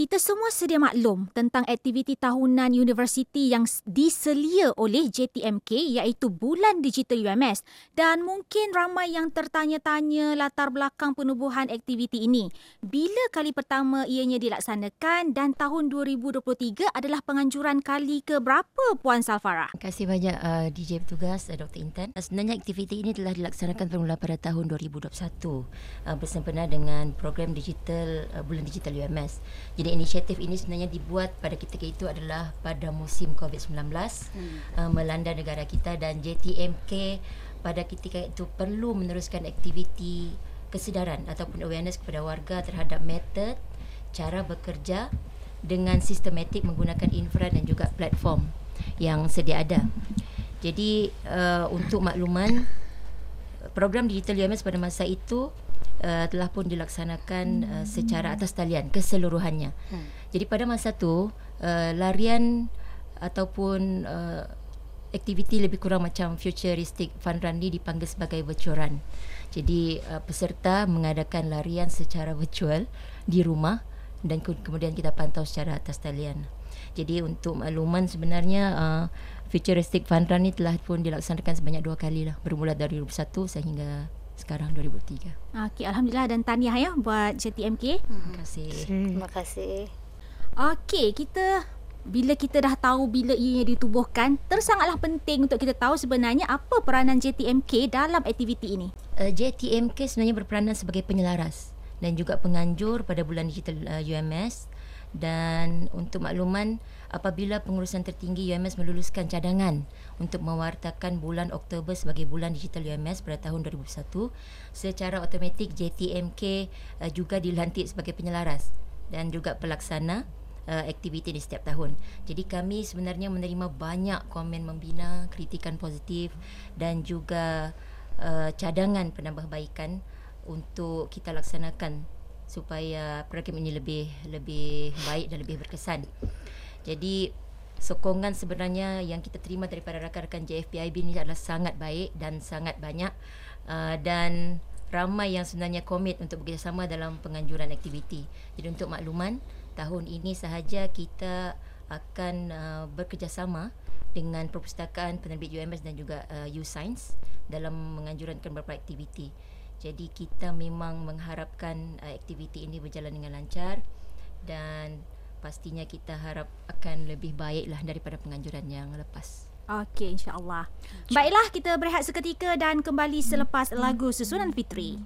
kita semua sedia maklum tentang aktiviti tahunan universiti yang diselia oleh JTMK iaitu Bulan Digital UMS dan mungkin ramai yang tertanya-tanya latar belakang penubuhan aktiviti ini. Bila kali pertama ianya dilaksanakan dan tahun 2023 adalah penganjuran kali ke berapa Puan Salfara? Terima kasih banyak uh, DJ Petugas uh, Dr. Intan. Uh, sebenarnya aktiviti ini telah dilaksanakan bermula pada tahun 2021 uh, bersempena dengan program digital uh, Bulan Digital UMS. Jadi inisiatif ini sebenarnya dibuat pada ketika itu adalah pada musim COVID-19 hmm. uh, melanda negara kita dan JTMK pada ketika itu perlu meneruskan aktiviti kesedaran ataupun awareness kepada warga terhadap metod cara bekerja dengan sistematik menggunakan infra dan juga platform yang sedia ada. Jadi uh, untuk makluman program digital UMS pada masa itu uh, telah pun dilaksanakan uh, secara atas talian keseluruhannya. Hmm. Jadi pada masa tu uh, larian ataupun uh, aktiviti lebih kurang macam futuristic fun run ni dipanggil sebagai virtual run. Jadi uh, peserta mengadakan larian secara virtual di rumah dan kemudian kita pantau secara atas talian. Jadi untuk makluman sebenarnya uh, futuristic fun run ni telah pun dilaksanakan sebanyak dua kali lah bermula dari 2021 sehingga sekarang 2003. Okey, alhamdulillah dan tahniah ya buat JTMK. Terima kasih. Terima kasih. Okey, kita bila kita dah tahu bila ianya ditubuhkan, tersangatlah penting untuk kita tahu sebenarnya apa peranan JTMK dalam aktiviti ini. Uh, JTMK sebenarnya berperanan sebagai penyelaras dan juga penganjur pada bulan digital uh, UMS dan untuk makluman apabila pengurusan tertinggi UMS meluluskan cadangan untuk mewartakan bulan Oktober sebagai bulan digital UMS pada tahun 2001 secara automatik JTMK uh, juga dilantik sebagai penyelaras dan juga pelaksana uh, aktiviti di setiap tahun. Jadi kami sebenarnya menerima banyak komen membina, kritikan positif dan juga uh, cadangan penambahbaikan untuk kita laksanakan supaya program ini lebih lebih baik dan lebih berkesan. Jadi sokongan sebenarnya yang kita terima daripada rakan-rakan JFPIB ini adalah sangat baik dan sangat banyak uh, dan ramai yang sebenarnya komit untuk bekerjasama dalam penganjuran aktiviti. Jadi untuk makluman, tahun ini sahaja kita akan uh, bekerjasama dengan perpustakaan penerbit UMS dan juga uh, U-Science dalam menganjurkan beberapa aktiviti. Jadi kita memang mengharapkan uh, aktiviti ini berjalan dengan lancar dan pastinya kita harap akan lebih baiklah daripada penganjuran yang lepas. Okey, insya-Allah. Baiklah, kita berehat seketika dan kembali selepas lagu susunan Fitri.